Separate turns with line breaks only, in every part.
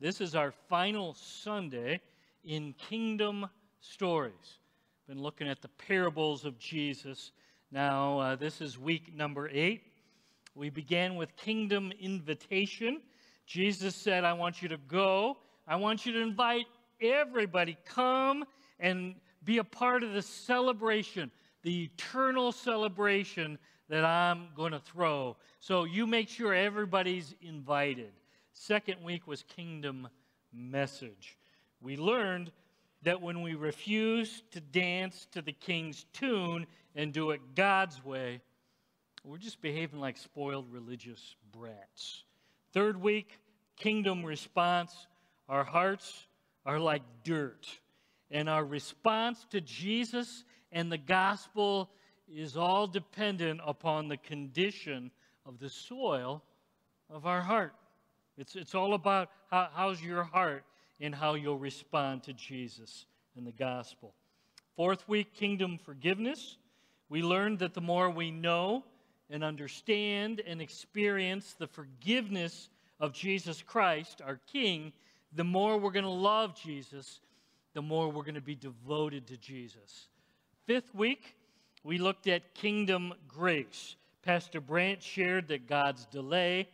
This is our final Sunday in Kingdom Stories. Been looking at the parables of Jesus. Now, uh, this is week number eight. We began with Kingdom Invitation. Jesus said, I want you to go. I want you to invite everybody. Come and be a part of the celebration, the eternal celebration that I'm going to throw. So you make sure everybody's invited. Second week was Kingdom Message. We learned that when we refuse to dance to the king's tune and do it God's way, we're just behaving like spoiled religious brats. Third week, kingdom response. Our hearts are like dirt. And our response to Jesus and the gospel is all dependent upon the condition of the soil of our heart. It's, it's all about how, how's your heart and how you'll respond to Jesus and the gospel. Fourth week, kingdom forgiveness. We learned that the more we know and understand and experience the forgiveness of Jesus Christ, our King, the more we're going to love Jesus, the more we're going to be devoted to Jesus. Fifth week, we looked at kingdom grace. Pastor Brandt shared that God's delay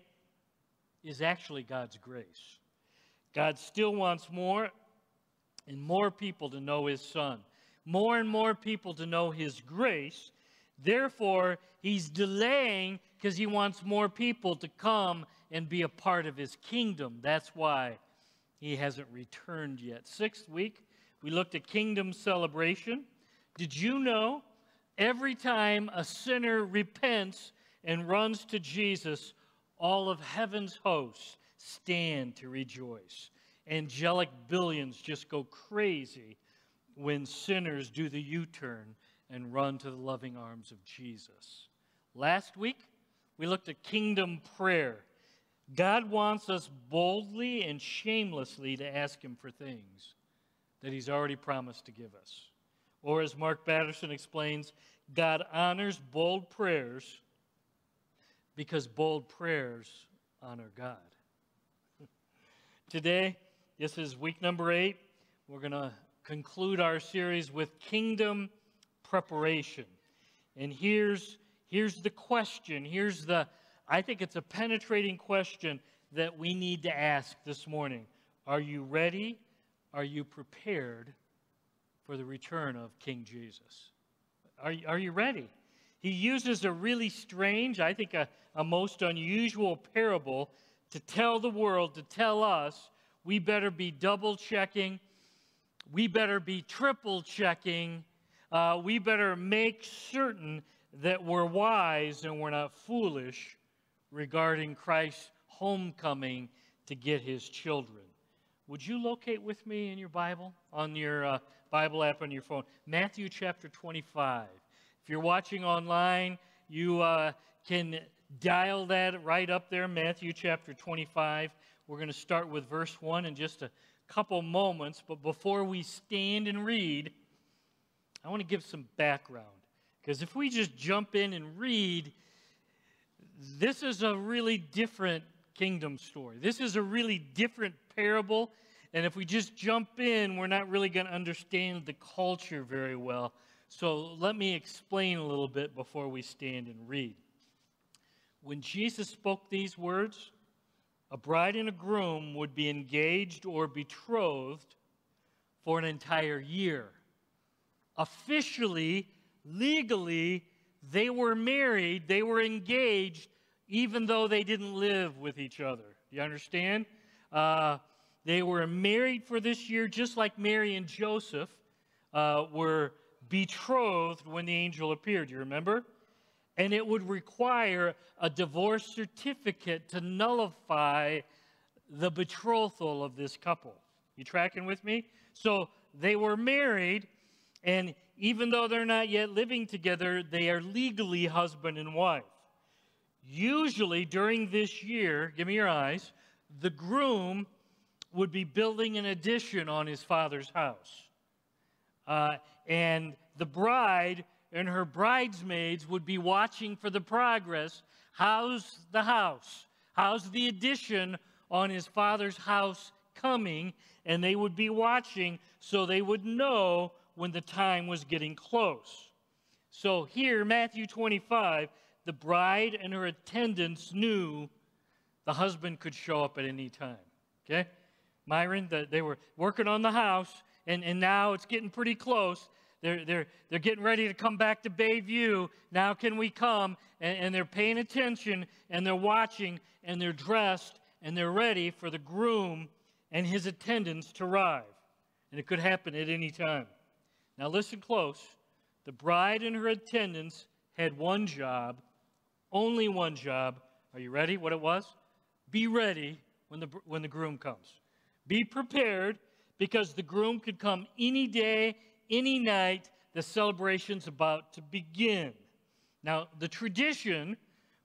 is actually God's grace. God still wants more and more people to know His Son, more and more people to know His grace. Therefore, He's delaying because He wants more people to come and be a part of His kingdom. That's why He hasn't returned yet. Sixth week, we looked at kingdom celebration. Did you know every time a sinner repents and runs to Jesus, all of heaven's hosts stand to rejoice. Angelic billions just go crazy when sinners do the U turn and run to the loving arms of Jesus. Last week, we looked at kingdom prayer. God wants us boldly and shamelessly to ask Him for things that He's already promised to give us. Or, as Mark Batterson explains, God honors bold prayers because bold prayers honor God. Today, this is week number eight. We're going to conclude our series with kingdom preparation. And here's, here's the question. Here's the, I think it's a penetrating question that we need to ask this morning. Are you ready? Are you prepared for the return of King Jesus? Are, are you ready? He uses a really strange, I think a, a most unusual parable to tell the world, to tell us, we better be double checking, we better be triple checking, uh, we better make certain that we're wise and we're not foolish regarding Christ's homecoming to get his children. Would you locate with me in your Bible, on your uh, Bible app on your phone? Matthew chapter 25. If you're watching online, you uh, can dial that right up there, Matthew chapter 25. We're going to start with verse 1 in just a couple moments. But before we stand and read, I want to give some background. Because if we just jump in and read, this is a really different kingdom story. This is a really different parable. And if we just jump in, we're not really going to understand the culture very well. So let me explain a little bit before we stand and read. When Jesus spoke these words, a bride and a groom would be engaged or betrothed for an entire year. Officially, legally, they were married, they were engaged, even though they didn't live with each other. Do you understand? Uh, they were married for this year, just like Mary and Joseph uh, were betrothed when the angel appeared. You remember? And it would require a divorce certificate to nullify the betrothal of this couple. You tracking with me? So they were married, and even though they're not yet living together, they are legally husband and wife. Usually during this year, give me your eyes, the groom would be building an addition on his father's house. Uh, and the bride and her bridesmaids would be watching for the progress. How's the house? How's the addition on his father's house coming, and they would be watching so they would know when the time was getting close. So here, Matthew 25, the bride and her attendants knew the husband could show up at any time. Okay? Myron, the, they were working on the house, and, and now it's getting pretty close. They're, they're, they're getting ready to come back to Bayview. Now, can we come? And, and they're paying attention, and they're watching, and they're dressed, and they're ready for the groom and his attendants to arrive. And it could happen at any time. Now, listen close. The bride and her attendants had one job, only one job. Are you ready? What it was? Be ready when the, when the groom comes. Be prepared because the groom could come any day, any night. The celebration's about to begin. Now, the tradition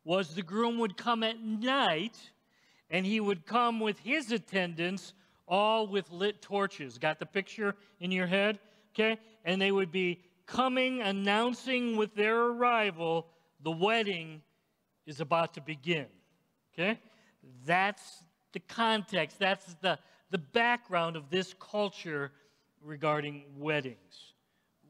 was the groom would come at night and he would come with his attendants, all with lit torches. Got the picture in your head? Okay? And they would be coming, announcing with their arrival, the wedding is about to begin. Okay? That's the context, that's the, the background of this culture regarding weddings.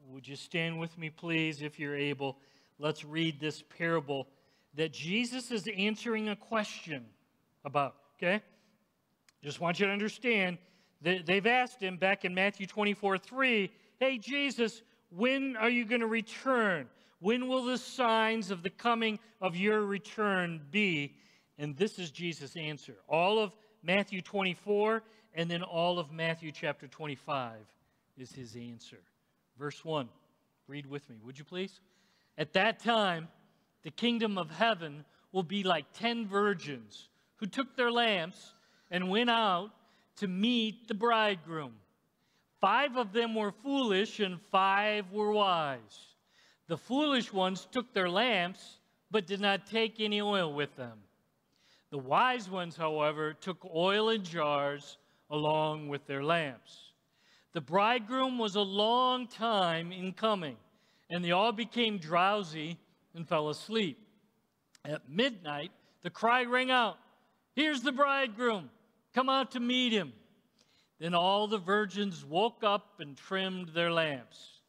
Would you stand with me, please, if you're able? Let's read this parable that Jesus is answering a question about, okay? Just want you to understand that they've asked him back in Matthew 24 3, Hey, Jesus, when are you going to return? When will the signs of the coming of your return be? And this is Jesus' answer. All of Matthew 24 and then all of Matthew chapter 25 is his answer. Verse 1. Read with me, would you please? At that time, the kingdom of heaven will be like ten virgins who took their lamps and went out to meet the bridegroom. Five of them were foolish and five were wise. The foolish ones took their lamps, but did not take any oil with them. The wise ones, however, took oil in jars along with their lamps. The bridegroom was a long time in coming, and they all became drowsy and fell asleep. At midnight, the cry rang out, Here's the bridegroom! Come out to meet him. Then all the virgins woke up and trimmed their lamps.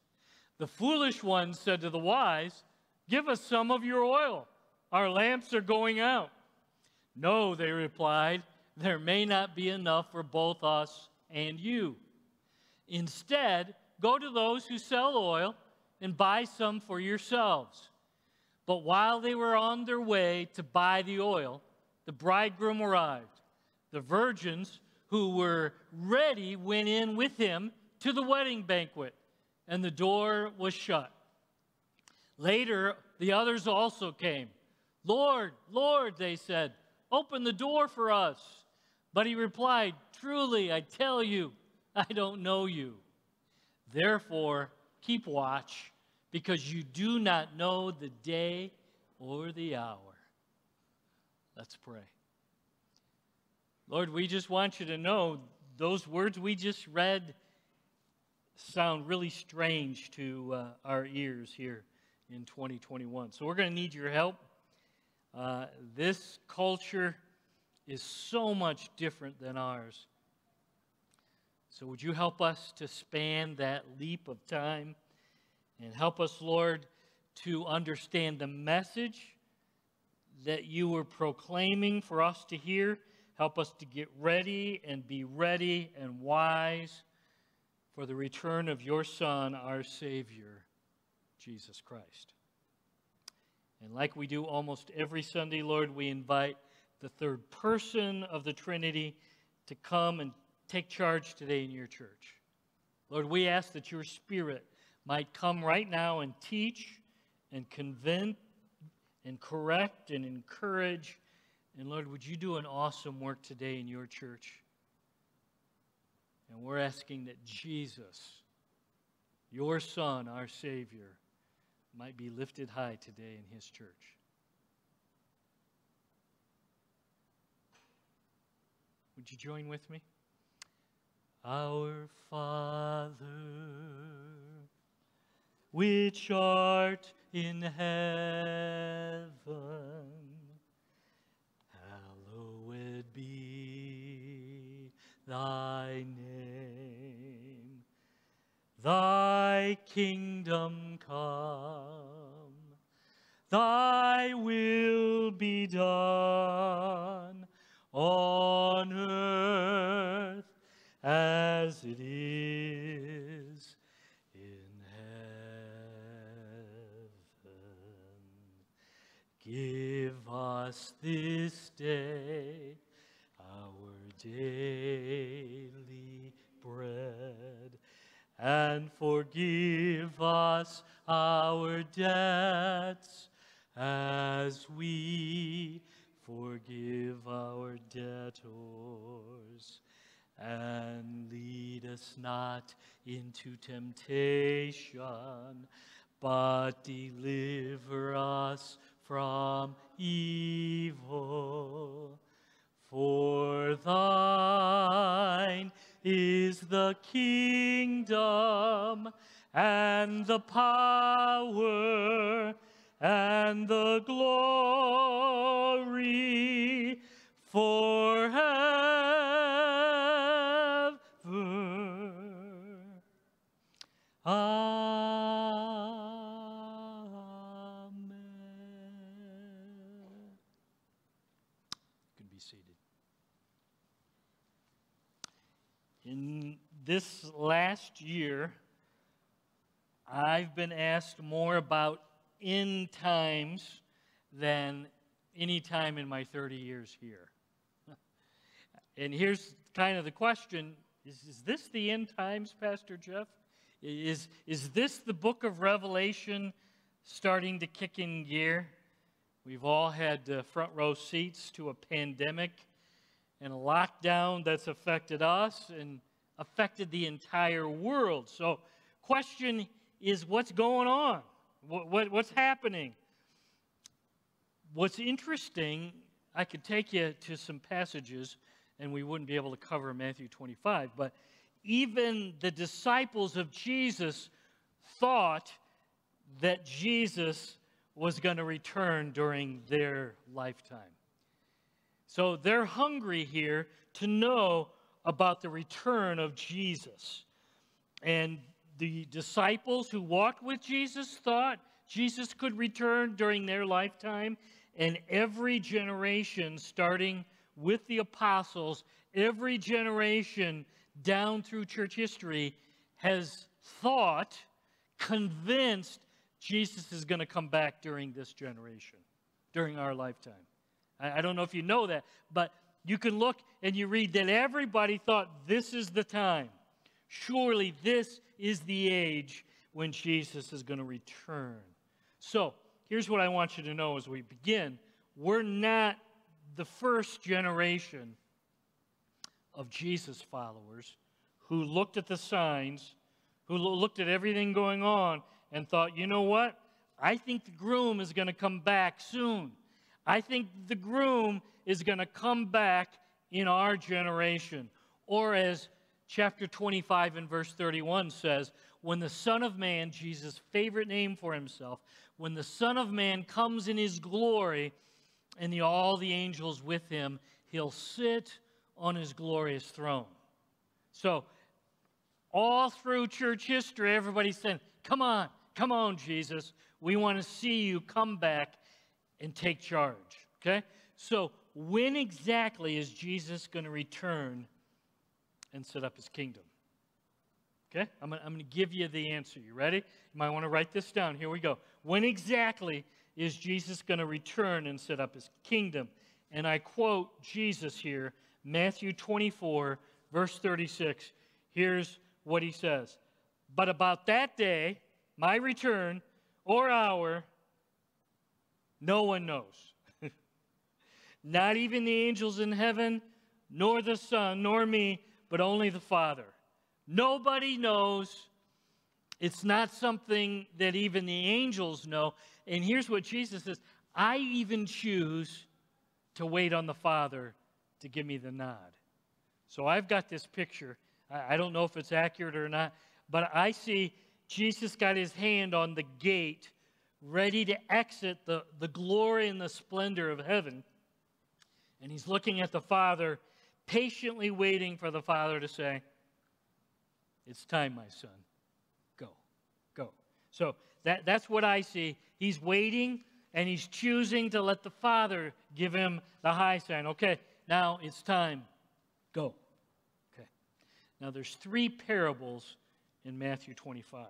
The foolish ones said to the wise, Give us some of your oil. Our lamps are going out. No, they replied, there may not be enough for both us and you. Instead, go to those who sell oil and buy some for yourselves. But while they were on their way to buy the oil, the bridegroom arrived. The virgins who were ready went in with him to the wedding banquet, and the door was shut. Later, the others also came. Lord, Lord, they said, open the door for us. But he replied, Truly, I tell you, I don't know you. Therefore, keep watch, because you do not know the day or the hour. Let's pray. Lord, we just want you to know those words we just read sound really strange to uh, our ears here in 2021. So we're going to need your help. Uh, this culture is so much different than ours. So, would you help us to span that leap of time and help us, Lord, to understand the message that you were proclaiming for us to hear? Help us to get ready and be ready and wise for the return of your Son, our Savior, Jesus Christ. And like we do almost every Sunday, Lord, we invite the third person of the Trinity to come and take charge today in your church. Lord, we ask that your Spirit might come right now and teach and convince and correct and encourage. And Lord, would you do an awesome work today in your church? And we're asking that Jesus, your Son, our Savior, might be lifted high today in his church. Would you join with me? Our Father, which art in heaven, hallowed be thy name. Thy kingdom come, thy will be done us this day our daily bread and forgive us our debts as we forgive our debtors. And lead us not into temptation, but deliver us from evil. For thine is the kingdom and the power and the glory forever. In this last year, I've been asked more about end times than any time in my 30 years here. and here's kind of the question is, is this the end times, Pastor Jeff? Is, is this the book of Revelation starting to kick in gear? We've all had uh, front row seats to a pandemic and a lockdown that's affected us and affected the entire world. So, question is what's going on? What, what, what's happening? What's interesting, I could take you to some passages and we wouldn't be able to cover Matthew 25, but even the disciples of Jesus thought that Jesus was going to return during their lifetime. So they're hungry here to know about the return of Jesus. And the disciples who walked with Jesus thought Jesus could return during their lifetime. And every generation, starting with the apostles, every generation down through church history has thought, convinced Jesus is going to come back during this generation, during our lifetime. I, I don't know if you know that, but you can look and you read that everybody thought this is the time. Surely this is the age when Jesus is going to return. So, here's what I want you to know as we begin. We're not the first generation of Jesus followers who looked at the signs, who looked at everything going on, and thought, you know what? I think the groom is going to come back soon. I think the groom is going to come back in our generation. Or as chapter 25 and verse 31 says, when the Son of Man, Jesus' favorite name for himself, when the Son of Man comes in his glory and the, all the angels with him, he'll sit on his glorious throne. So, all through church history, everybody's saying, Come on, come on, Jesus. We want to see you come back and take charge. Okay? So, when exactly is Jesus going to return and set up his kingdom? Okay? I'm going, to give you the answer. You ready? You might want to write this down. Here we go. When exactly is Jesus going to return and set up his kingdom? And I quote Jesus here, Matthew 24, verse 36. Here's what he says But about that day, my return or hour, no one knows. Not even the angels in heaven, nor the Son, nor me, but only the Father. Nobody knows. It's not something that even the angels know. And here's what Jesus says I even choose to wait on the Father to give me the nod. So I've got this picture. I don't know if it's accurate or not, but I see Jesus got his hand on the gate, ready to exit the, the glory and the splendor of heaven. And he's looking at the Father, patiently waiting for the father to say, It's time, my son. Go. Go. So that, that's what I see. He's waiting and he's choosing to let the father give him the high sign. Okay, now it's time. Go. Okay. Now there's three parables in Matthew 25.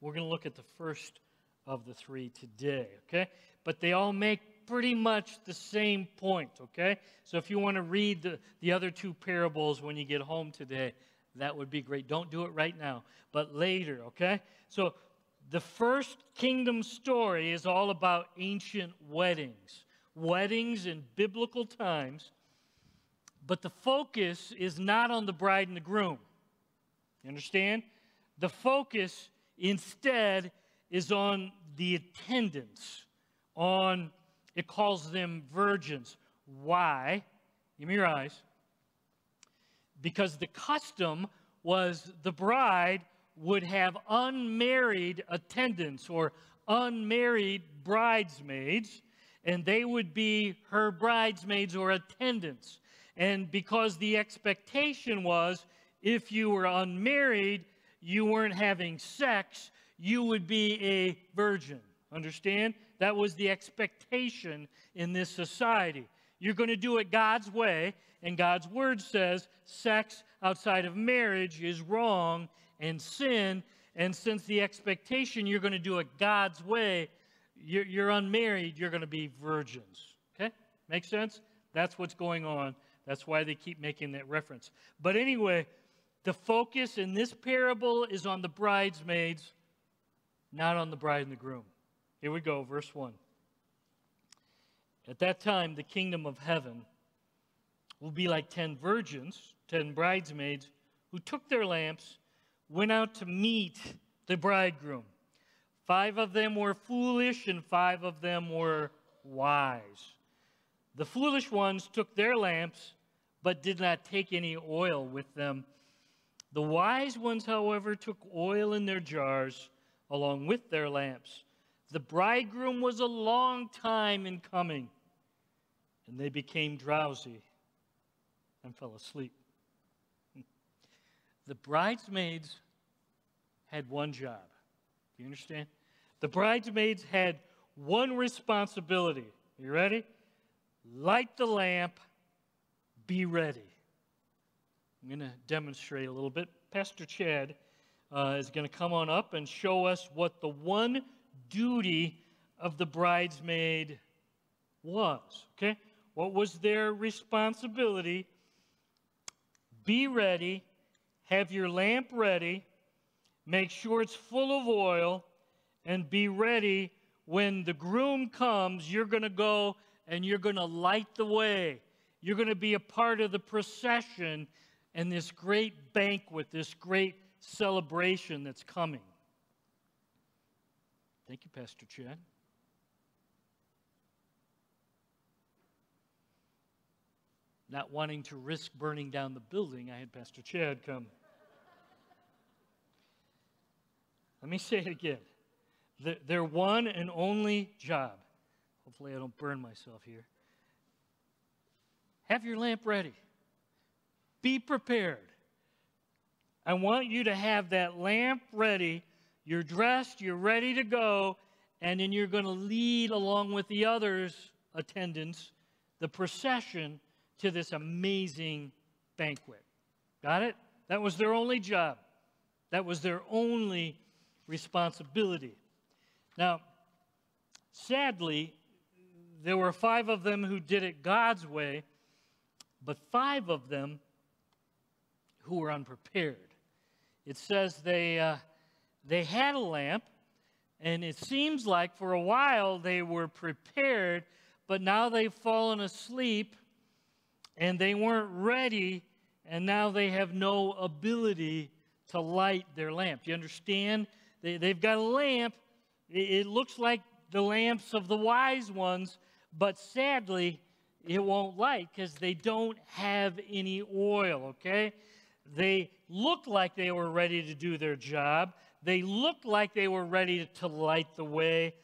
We're going to look at the first of the three today, okay? But they all make pretty much the same point, okay? So if you want to read the, the other two parables when you get home today, that would be great. Don't do it right now, but later, okay? So the first kingdom story is all about ancient weddings, weddings in biblical times, but the focus is not on the bride and the groom. You understand? The focus instead is on the attendants, on it calls them virgins. Why? Give me your eyes. Because the custom was the bride would have unmarried attendants or unmarried bridesmaids, and they would be her bridesmaids or attendants. And because the expectation was if you were unmarried, you weren't having sex, you would be a virgin. Understand? That was the expectation in this society. You're going to do it God's way, and God's word says sex outside of marriage is wrong and sin. And since the expectation you're going to do it God's way, you're, you're unmarried, you're going to be virgins. Okay? Make sense? That's what's going on. That's why they keep making that reference. But anyway, the focus in this parable is on the bridesmaids, not on the bride and the groom. Here we go, verse 1. At that time, the kingdom of heaven will be like ten virgins, ten bridesmaids, who took their lamps, went out to meet the bridegroom. Five of them were foolish, and five of them were wise. The foolish ones took their lamps, but did not take any oil with them. The wise ones, however, took oil in their jars along with their lamps. The bridegroom was a long time in coming, and they became drowsy and fell asleep. The bridesmaids had one job. Do you understand? The bridesmaids had one responsibility. You ready? Light the lamp, be ready. I'm going to demonstrate a little bit. Pastor Chad uh, is going to come on up and show us what the one duty of the bridesmaid was. Okay? What was their responsibility? Be ready, have your lamp ready, make sure it's full of oil, and be ready when the groom comes. You're going to go and you're going to light the way. You're going to be a part of the procession and this great banquet, this great celebration that's coming. Thank you, Pastor Chad. Not wanting to risk burning down the building, I had Pastor Chad come. Let me say it again. Their one and only job, hopefully I don't burn myself here, have your lamp ready. Be prepared. I want you to have that lamp ready you're dressed, you're ready to go, and then you're going to lead along with the others' attendants the procession to this amazing banquet. Got it? That was their only job. That was their only responsibility. Now, sadly, there were five of them who did it God's way, but five of them who were unprepared. It says they. Uh, they had a lamp, and it seems like for a while they were prepared, but now they've fallen asleep and they weren't ready, and now they have no ability to light their lamp. You understand? They, they've got a lamp. It, it looks like the lamps of the wise ones, but sadly, it won't light because they don't have any oil, okay? They looked like they were ready to do their job, they looked like they were ready to light the way.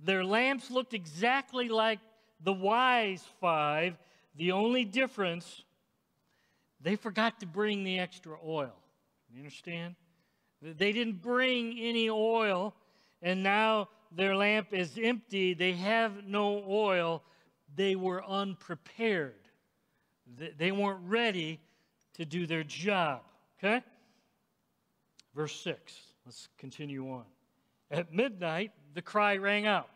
Their lamps looked exactly like the wise five. The only difference they forgot to bring the extra oil. You understand? They didn't bring any oil, and now their lamp is empty. They have no oil. They were unprepared. They weren't ready to do their job. Okay? Verse 6. Let's continue on. At midnight, the cry rang out.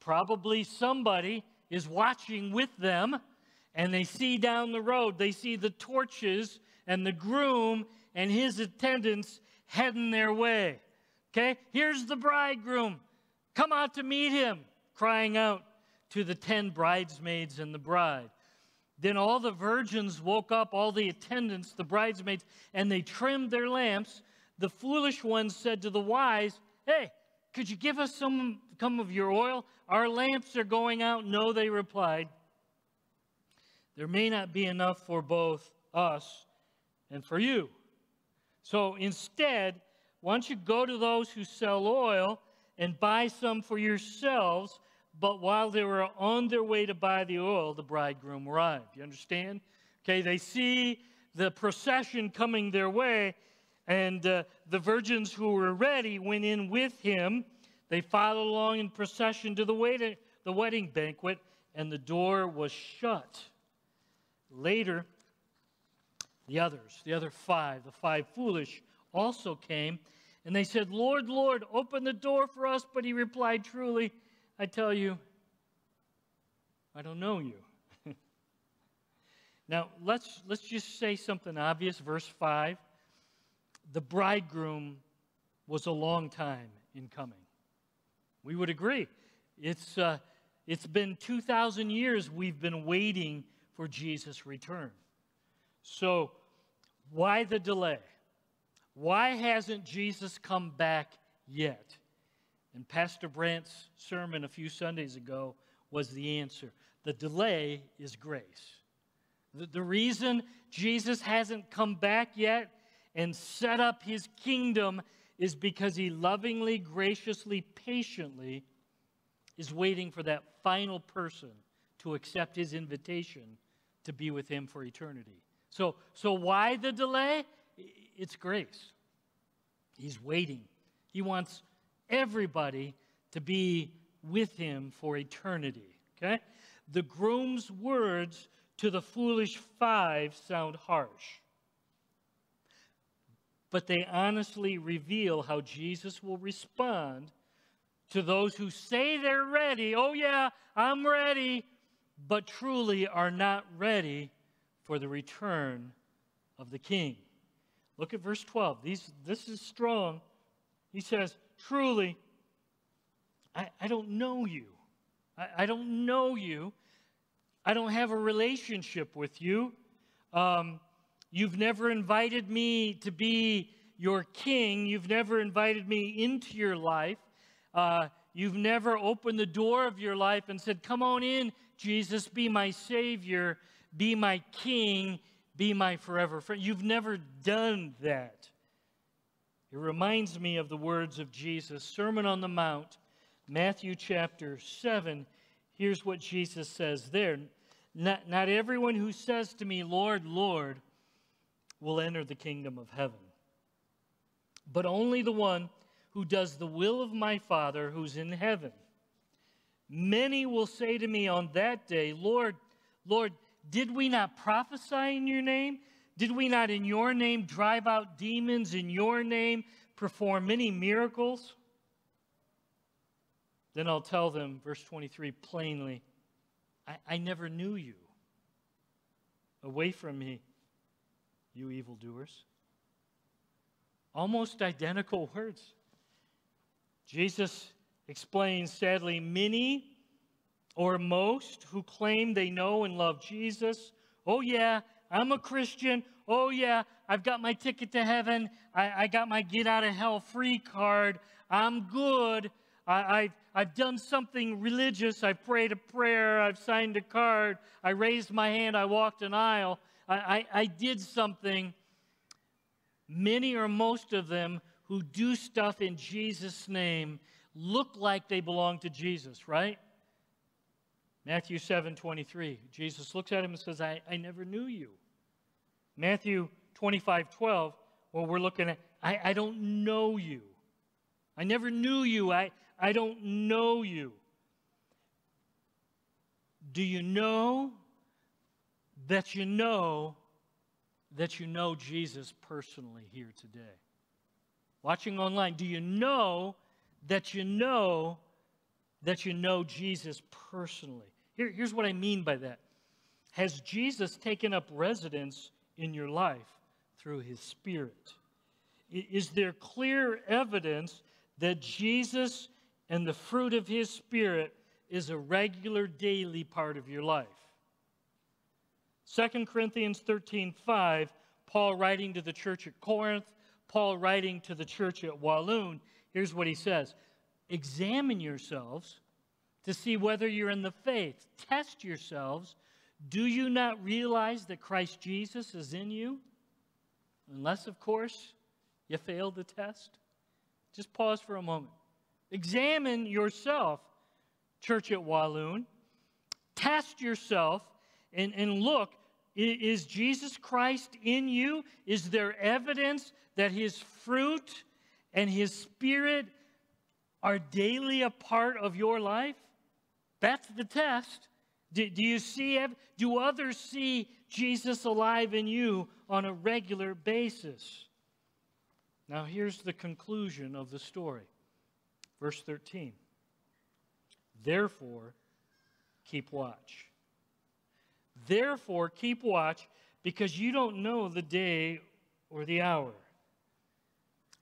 Probably somebody is watching with them, and they see down the road, they see the torches and the groom and his attendants heading their way. Okay? Here's the bridegroom. Come out to meet him, crying out to the ten bridesmaids and the bride. Then all the virgins woke up, all the attendants, the bridesmaids, and they trimmed their lamps. The foolish ones said to the wise, Hey, could you give us some, some of your oil? Our lamps are going out. No, they replied. There may not be enough for both us and for you. So instead, why don't you go to those who sell oil and buy some for yourselves? But while they were on their way to buy the oil, the bridegroom arrived. You understand? Okay, they see the procession coming their way, and uh, the virgins who were ready went in with him. They followed along in procession to the, the wedding banquet, and the door was shut. Later, the others, the other five, the five foolish, also came, and they said, Lord, Lord, open the door for us. But he replied, Truly, I tell you, I don't know you. now, let's, let's just say something obvious. Verse 5 The bridegroom was a long time in coming. We would agree. It's, uh, it's been 2,000 years we've been waiting for Jesus' return. So, why the delay? Why hasn't Jesus come back yet? And Pastor Brandt's sermon a few Sundays ago was the answer. The delay is grace. The, the reason Jesus hasn't come back yet and set up his kingdom is because he lovingly, graciously, patiently is waiting for that final person to accept his invitation to be with him for eternity. So, so why the delay? It's grace. He's waiting. He wants everybody to be with him for eternity. Okay? The groom's words to the foolish five sound harsh. But they honestly reveal how Jesus will respond to those who say they're ready. Oh, yeah, I'm ready, but truly are not ready for the return of the king. Look at verse 12. These, this is strong. He says, Truly, I, I don't know you. I, I, don't know you. I don't have a relationship with you. Um, you've never invited me to be your king. You've never invited me into your life. Uh, you've never opened the door of your life and said, Come on in, Jesus, be my Savior, be my King, be my forever friend. You've never done that. It reminds me of the words of Jesus, Sermon on the Mount, Matthew chapter 7. Here's what Jesus says there Not, not everyone who says to me, Lord, Lord, will enter the kingdom of heaven, but only the one who does the will of my Father who's in heaven. Many will say to me on that day, Lord, Lord, did we not prophesy in your name? Did we not in your name drive out demons, in your name perform many miracles? Then I'll tell them, verse 23, plainly, I, I never knew you. Away from me, you evildoers. Almost identical words. Jesus explains, sadly, many or most who claim they know and love Jesus. Oh, yeah, I'm a Christian. Oh, yeah, I've got my ticket to heaven. I, I got my get out of hell free card. I'm good. I, have I've done something religious. I've prayed a prayer. I've signed a card. I raised my hand. I walked an aisle. I, I, I did something. Many or most of them who do stuff in Jesus' name look like they belong to Jesus, right? Matthew 7 23. Jesus looks at him and says, I, I never knew you. Matthew 25 12, well, we're looking at, I, I don't know you. I never knew you. I, I don't know you. Do you know that you know that you know Jesus personally here today? Watching online, do you know that you know that you know Jesus personally? Here, here's what I mean by that. Has Jesus taken up residence in your life through his Spirit? Is there clear evidence that Jesus and the fruit of his Spirit is a regular daily part of your life? 2 Corinthians 13 5, Paul writing to the church at Corinth, Paul writing to the church at Walloon, here's what he says Examine yourselves to see whether you're in the faith. Test yourselves. Do you not realize that Christ Jesus is in you? Unless, of course, you failed the test. Just pause for a moment. Examine yourself, church at Walloon. Test yourself and, and look is Jesus Christ in you? Is there evidence that his fruit and his spirit are daily a part of your life? That's the test. Do, do you see, do others see Jesus alive in you on a regular basis? Now, here's the conclusion of the story. Verse 13. Therefore, keep watch. Therefore, keep watch because you don't know the day or the hour.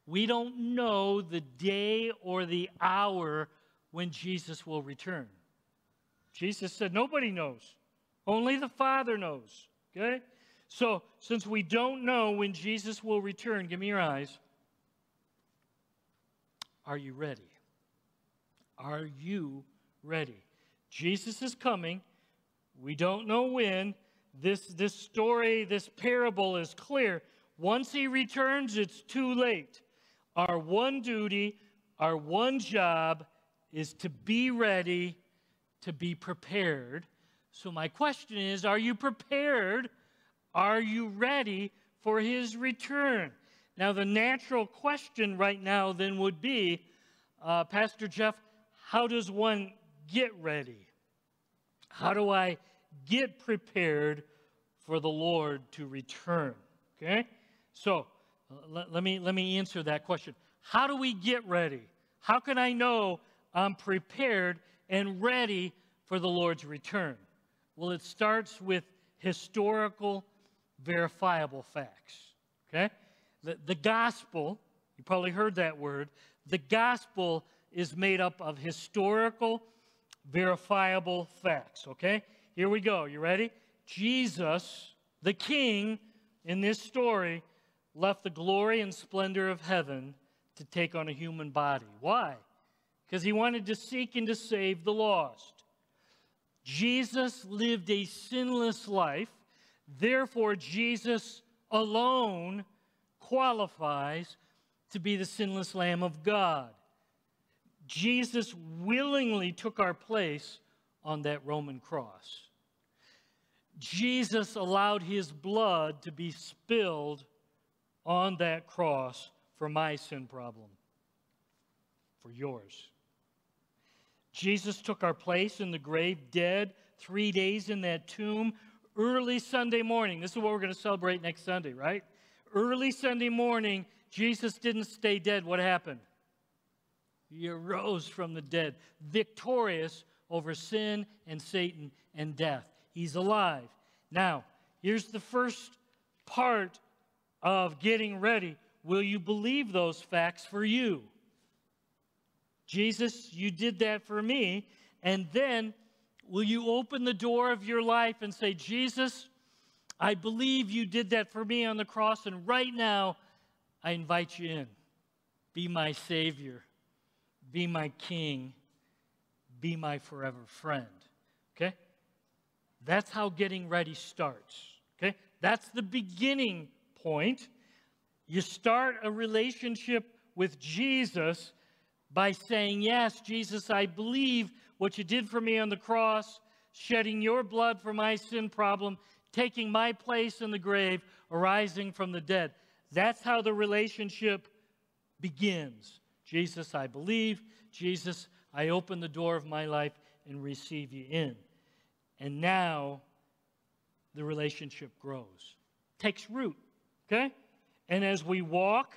We don't know the day or the hour when Jesus will return. Jesus said, Nobody knows. Only the Father knows. Okay? So, since we don't know when Jesus will return, give me your eyes. Are you ready? Are you ready? Jesus is coming. We don't know when. This, this story, this parable is clear. Once he returns, it's too late. Our one duty, our one job is to be ready, to be prepared. So, my question is Are you prepared? Are you ready for his return? Now, the natural question right now then would be uh, Pastor Jeff, how does one get ready? How do I get prepared for the Lord to return? Okay? So, let, let, me, let me answer that question. How do we get ready? How can I know I'm prepared and ready for the Lord's return? Well, it starts with historical, verifiable facts. Okay? The, the gospel, you probably heard that word, the gospel is made up of historical, verifiable facts. Okay? Here we go. You ready? Jesus, the king in this story, left the glory and splendor of heaven to take on a human body. Why? Because he wanted to seek and to save the lost. Jesus lived a sinless life. Therefore, Jesus alone qualifies to be the sinless Lamb of God. Jesus willingly took our place on that Roman cross. Jesus allowed his blood to be spilled on that cross for my sin problem, for yours. Jesus took our place in the grave, dead, three days in that tomb, early Sunday morning. This is what we're going to celebrate next Sunday, right? Early Sunday morning, Jesus didn't stay dead. What happened? He arose from the dead, victorious over sin and Satan and death. He's alive. Now, here's the first part of getting ready. Will you believe those facts for you? Jesus, you did that for me. And then, will you open the door of your life and say, Jesus, I believe you did that for me on the cross, and right now, I invite you in. Be my Savior, be my King, be my forever friend. Okay? That's how getting ready starts. Okay? That's the beginning point. You start a relationship with Jesus by saying, Yes, Jesus, I believe what you did for me on the cross, shedding your blood for my sin problem, taking my place in the grave, arising from the dead. That's how the relationship begins. Jesus, I believe. Jesus, I open the door of my life and receive you in. And now the relationship grows, takes root, okay? And as we walk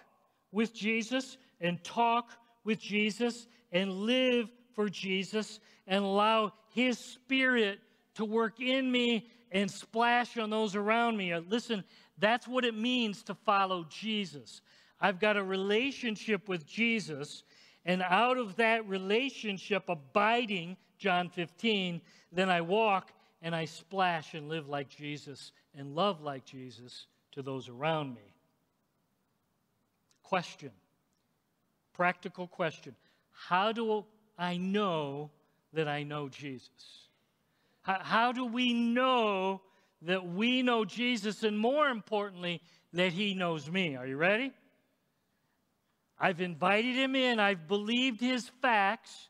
with Jesus and talk with Jesus and live for Jesus and allow His Spirit to work in me and splash on those around me. Uh, listen, that's what it means to follow Jesus. I've got a relationship with Jesus, and out of that relationship, abiding, John 15, then I walk and I splash and live like Jesus and love like Jesus to those around me. Question, practical question How do I know that I know Jesus? How, how do we know that we know Jesus and more importantly, that he knows me? Are you ready? I've invited him in, I've believed his facts.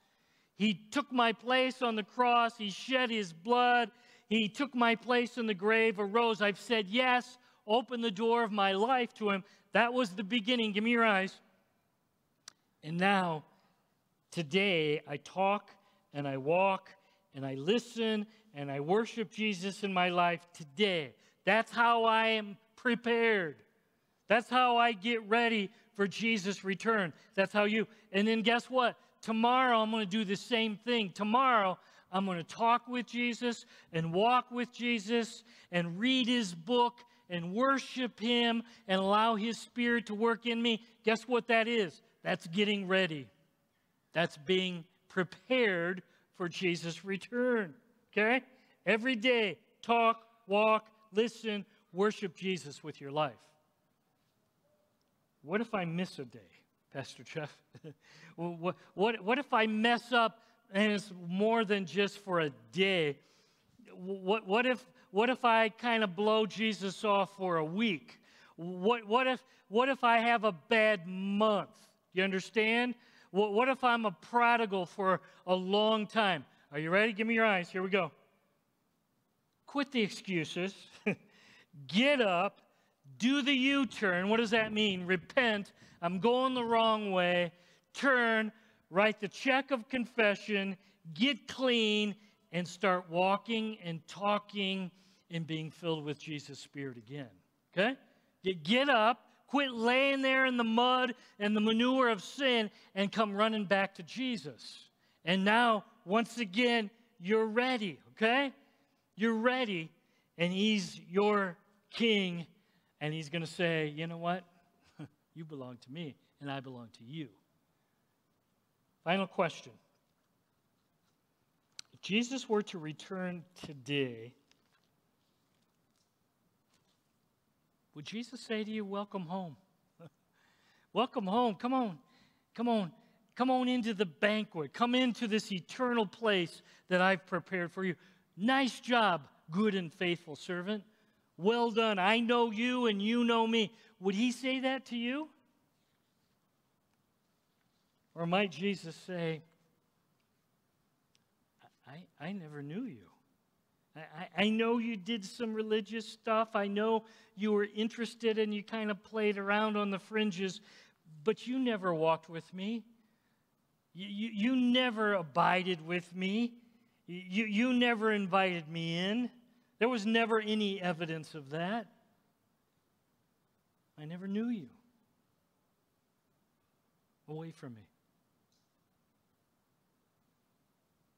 He took my place on the cross, he shed his blood, he took my place in the grave, arose. I've said yes, open the door of my life to him. That was the beginning. Give me your eyes. And now, today, I talk and I walk and I listen and I worship Jesus in my life today. That's how I am prepared. That's how I get ready for Jesus' return. That's how you. And then guess what? Tomorrow I'm going to do the same thing. Tomorrow I'm going to talk with Jesus and walk with Jesus and read his book and worship him and allow his spirit to work in me. Guess what that is? That's getting ready. That's being prepared for Jesus' return. Okay? Every day, talk, walk, listen, worship Jesus with your life. What if I miss a day, Pastor Jeff? what, what, what if I mess up and it's more than just for a day? What, what, if, what if I kind of blow Jesus off for a week? What, what, if, what if I have a bad month? You understand? What, what if I'm a prodigal for a long time? Are you ready? Give me your eyes. Here we go. Quit the excuses. Get up. Do the U turn. What does that mean? Repent. I'm going the wrong way. Turn. Write the check of confession. Get clean and start walking and talking and being filled with Jesus' Spirit again. Okay? Get up. Quit laying there in the mud and the manure of sin and come running back to Jesus. And now, once again, you're ready, okay? You're ready, and He's your King, and He's going to say, you know what? you belong to me, and I belong to you. Final question. If Jesus were to return today, Would Jesus say to you, Welcome home? Welcome home. Come on. Come on. Come on into the banquet. Come into this eternal place that I've prepared for you. Nice job, good and faithful servant. Well done. I know you and you know me. Would he say that to you? Or might Jesus say, I, I never knew you? I, I know you did some religious stuff. I know you were interested and you kind of played around on the fringes, but you never walked with me. You, you, you never abided with me. You, you never invited me in. There was never any evidence of that. I never knew you. Away from me.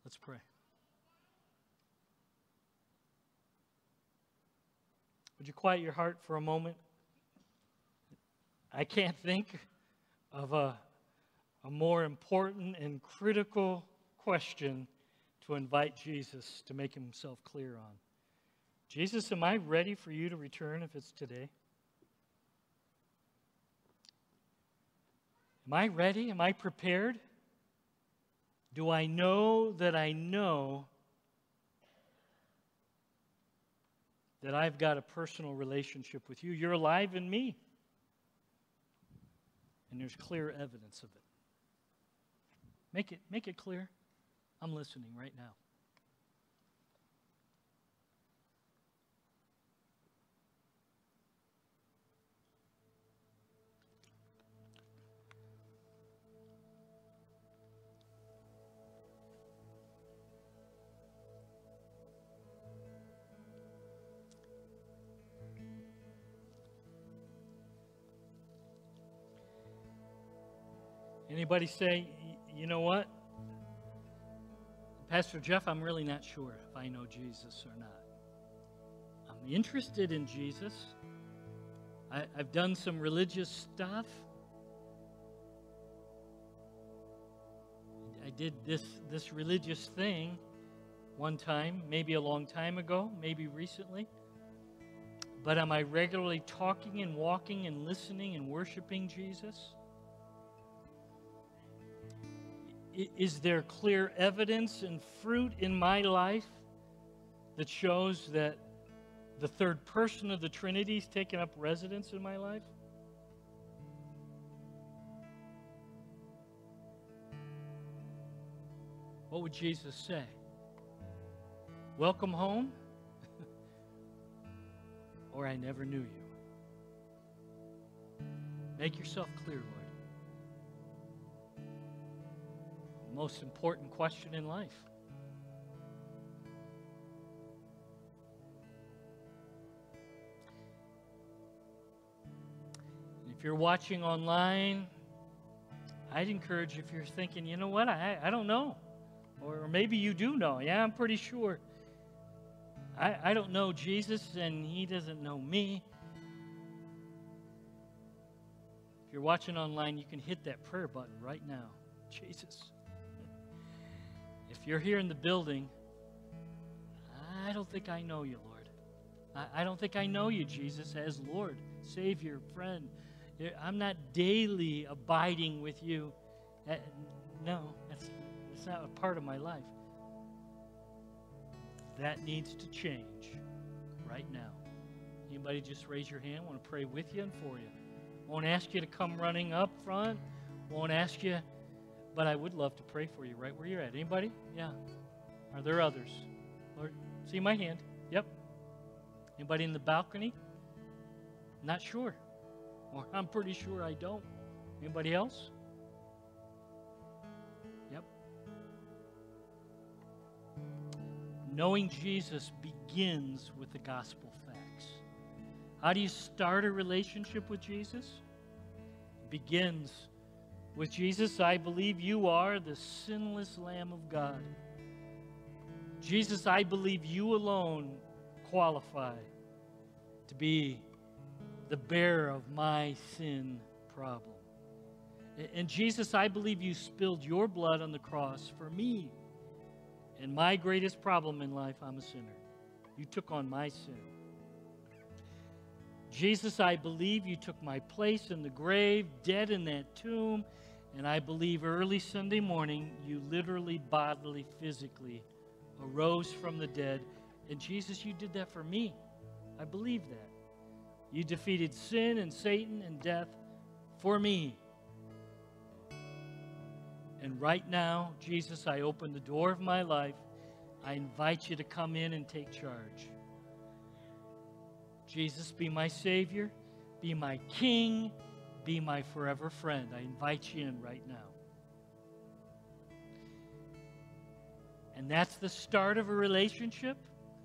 Let's pray. Would you quiet your heart for a moment? I can't think of a, a more important and critical question to invite Jesus to make himself clear on. Jesus, am I ready for you to return if it's today? Am I ready? Am I prepared? Do I know that I know that I've got a personal relationship with you. You're alive in me. And there's clear evidence of it. Make it, make it clear. I'm listening right now. Anybody say, you know what? Pastor Jeff, I'm really not sure if I know Jesus or not. I'm interested in Jesus. I, have done some religious stuff. I did this, this religious thing one time, maybe a long time ago, maybe recently. But am I regularly talking and walking and listening and worshiping Jesus? Is there clear evidence and fruit in my life that shows that the third person of the Trinity is taking up residence in my life? What would Jesus say? Welcome home? or I never knew you? Make yourself clear, Lord. Most important question in life. If you're watching online, I'd encourage you if you're thinking, you know what, I, I don't know. Or maybe you do know. Yeah, I'm pretty sure. I, I don't know Jesus and he doesn't know me. If you're watching online, you can hit that prayer button right now. Jesus. You're here in the building, I don't think I know you, Lord. I, I don't think I know you, Jesus, as Lord, Savior, friend. I'm not daily abiding with you. Uh, no, that's, that's not a part of my life. That needs to change right now. Anybody just raise your hand? I want to pray with you and for you. Won't ask you to come running up front. Won't ask you, but I would love to pray for you right where you're at. Anybody? Yeah. Are there others? Lord, see my hand? Yep. Anybody in the balcony? Not sure. Or I'm pretty sure I don't. Anybody else? Yep. Knowing Jesus begins with the gospel facts. How do you start a relationship with Jesus? It begins with Jesus, I believe you are the sinless Lamb of God. Jesus, I believe you alone qualify to be the bearer of my sin problem. And Jesus, I believe you spilled your blood on the cross for me. And my greatest problem in life, I'm a sinner. You took on my sin. Jesus, I believe you took my place in the grave, dead in that tomb. And I believe early Sunday morning, you literally, bodily, physically arose from the dead. And Jesus, you did that for me. I believe that. You defeated sin and Satan and death for me. And right now, Jesus, I open the door of my life. I invite you to come in and take charge. Jesus, be my Savior, be my King, be my forever friend. I invite you in right now. And that's the start of a relationship.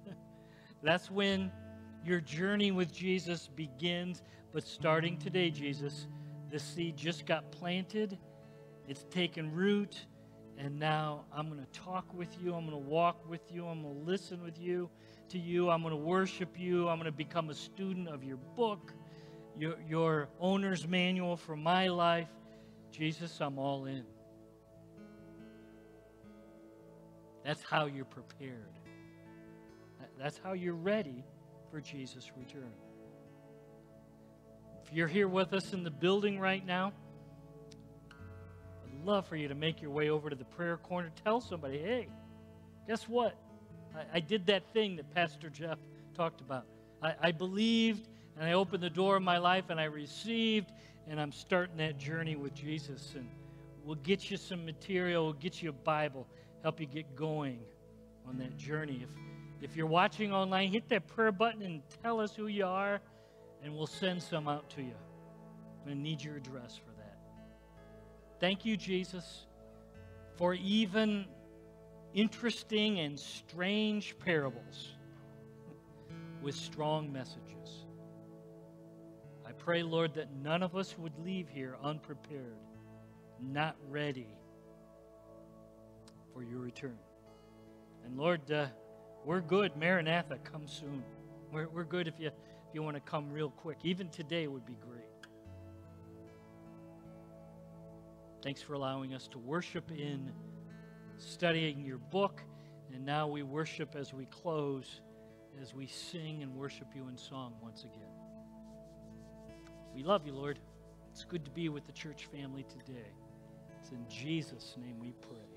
that's when your journey with Jesus begins, but starting today, Jesus, the seed just got planted, it's taken root, and now I'm going to talk with you. I'm going to walk with you. I'm going to listen with you to you. I'm going to worship you. I'm going to become a student of your book, your, your owner's manual for my life. Jesus, I'm all in. That's how you're prepared. That's how you're ready for Jesus' return. If you're here with us in the building right now, I'd love for you to make your way over to the prayer corner. Tell somebody, hey, guess what? I, I did that thing that Pastor Jeff talked about. I, I believed and I opened the door of my life and I received and I'm starting that journey with Jesus. And we'll get you some material, we'll get you a Bible, help you get going on that journey. If if you're watching online, hit that prayer button and tell us who you are, and we'll send some out to you. I'm going to need your address for that. Thank you, Jesus, for even interesting and strange parables with strong messages. I pray, Lord, that none of us would leave here unprepared not ready for your return. And Lord, uh, we're good. Maranatha, come soon. We're, we're good if you, if you want to come real quick. Even today would be great. Thanks for allowing us to worship in studying your book. And now we worship as we close, as we sing and worship you in song once again. We love you, Lord. It's good to be with the church family today. It's in Jesus' name we pray.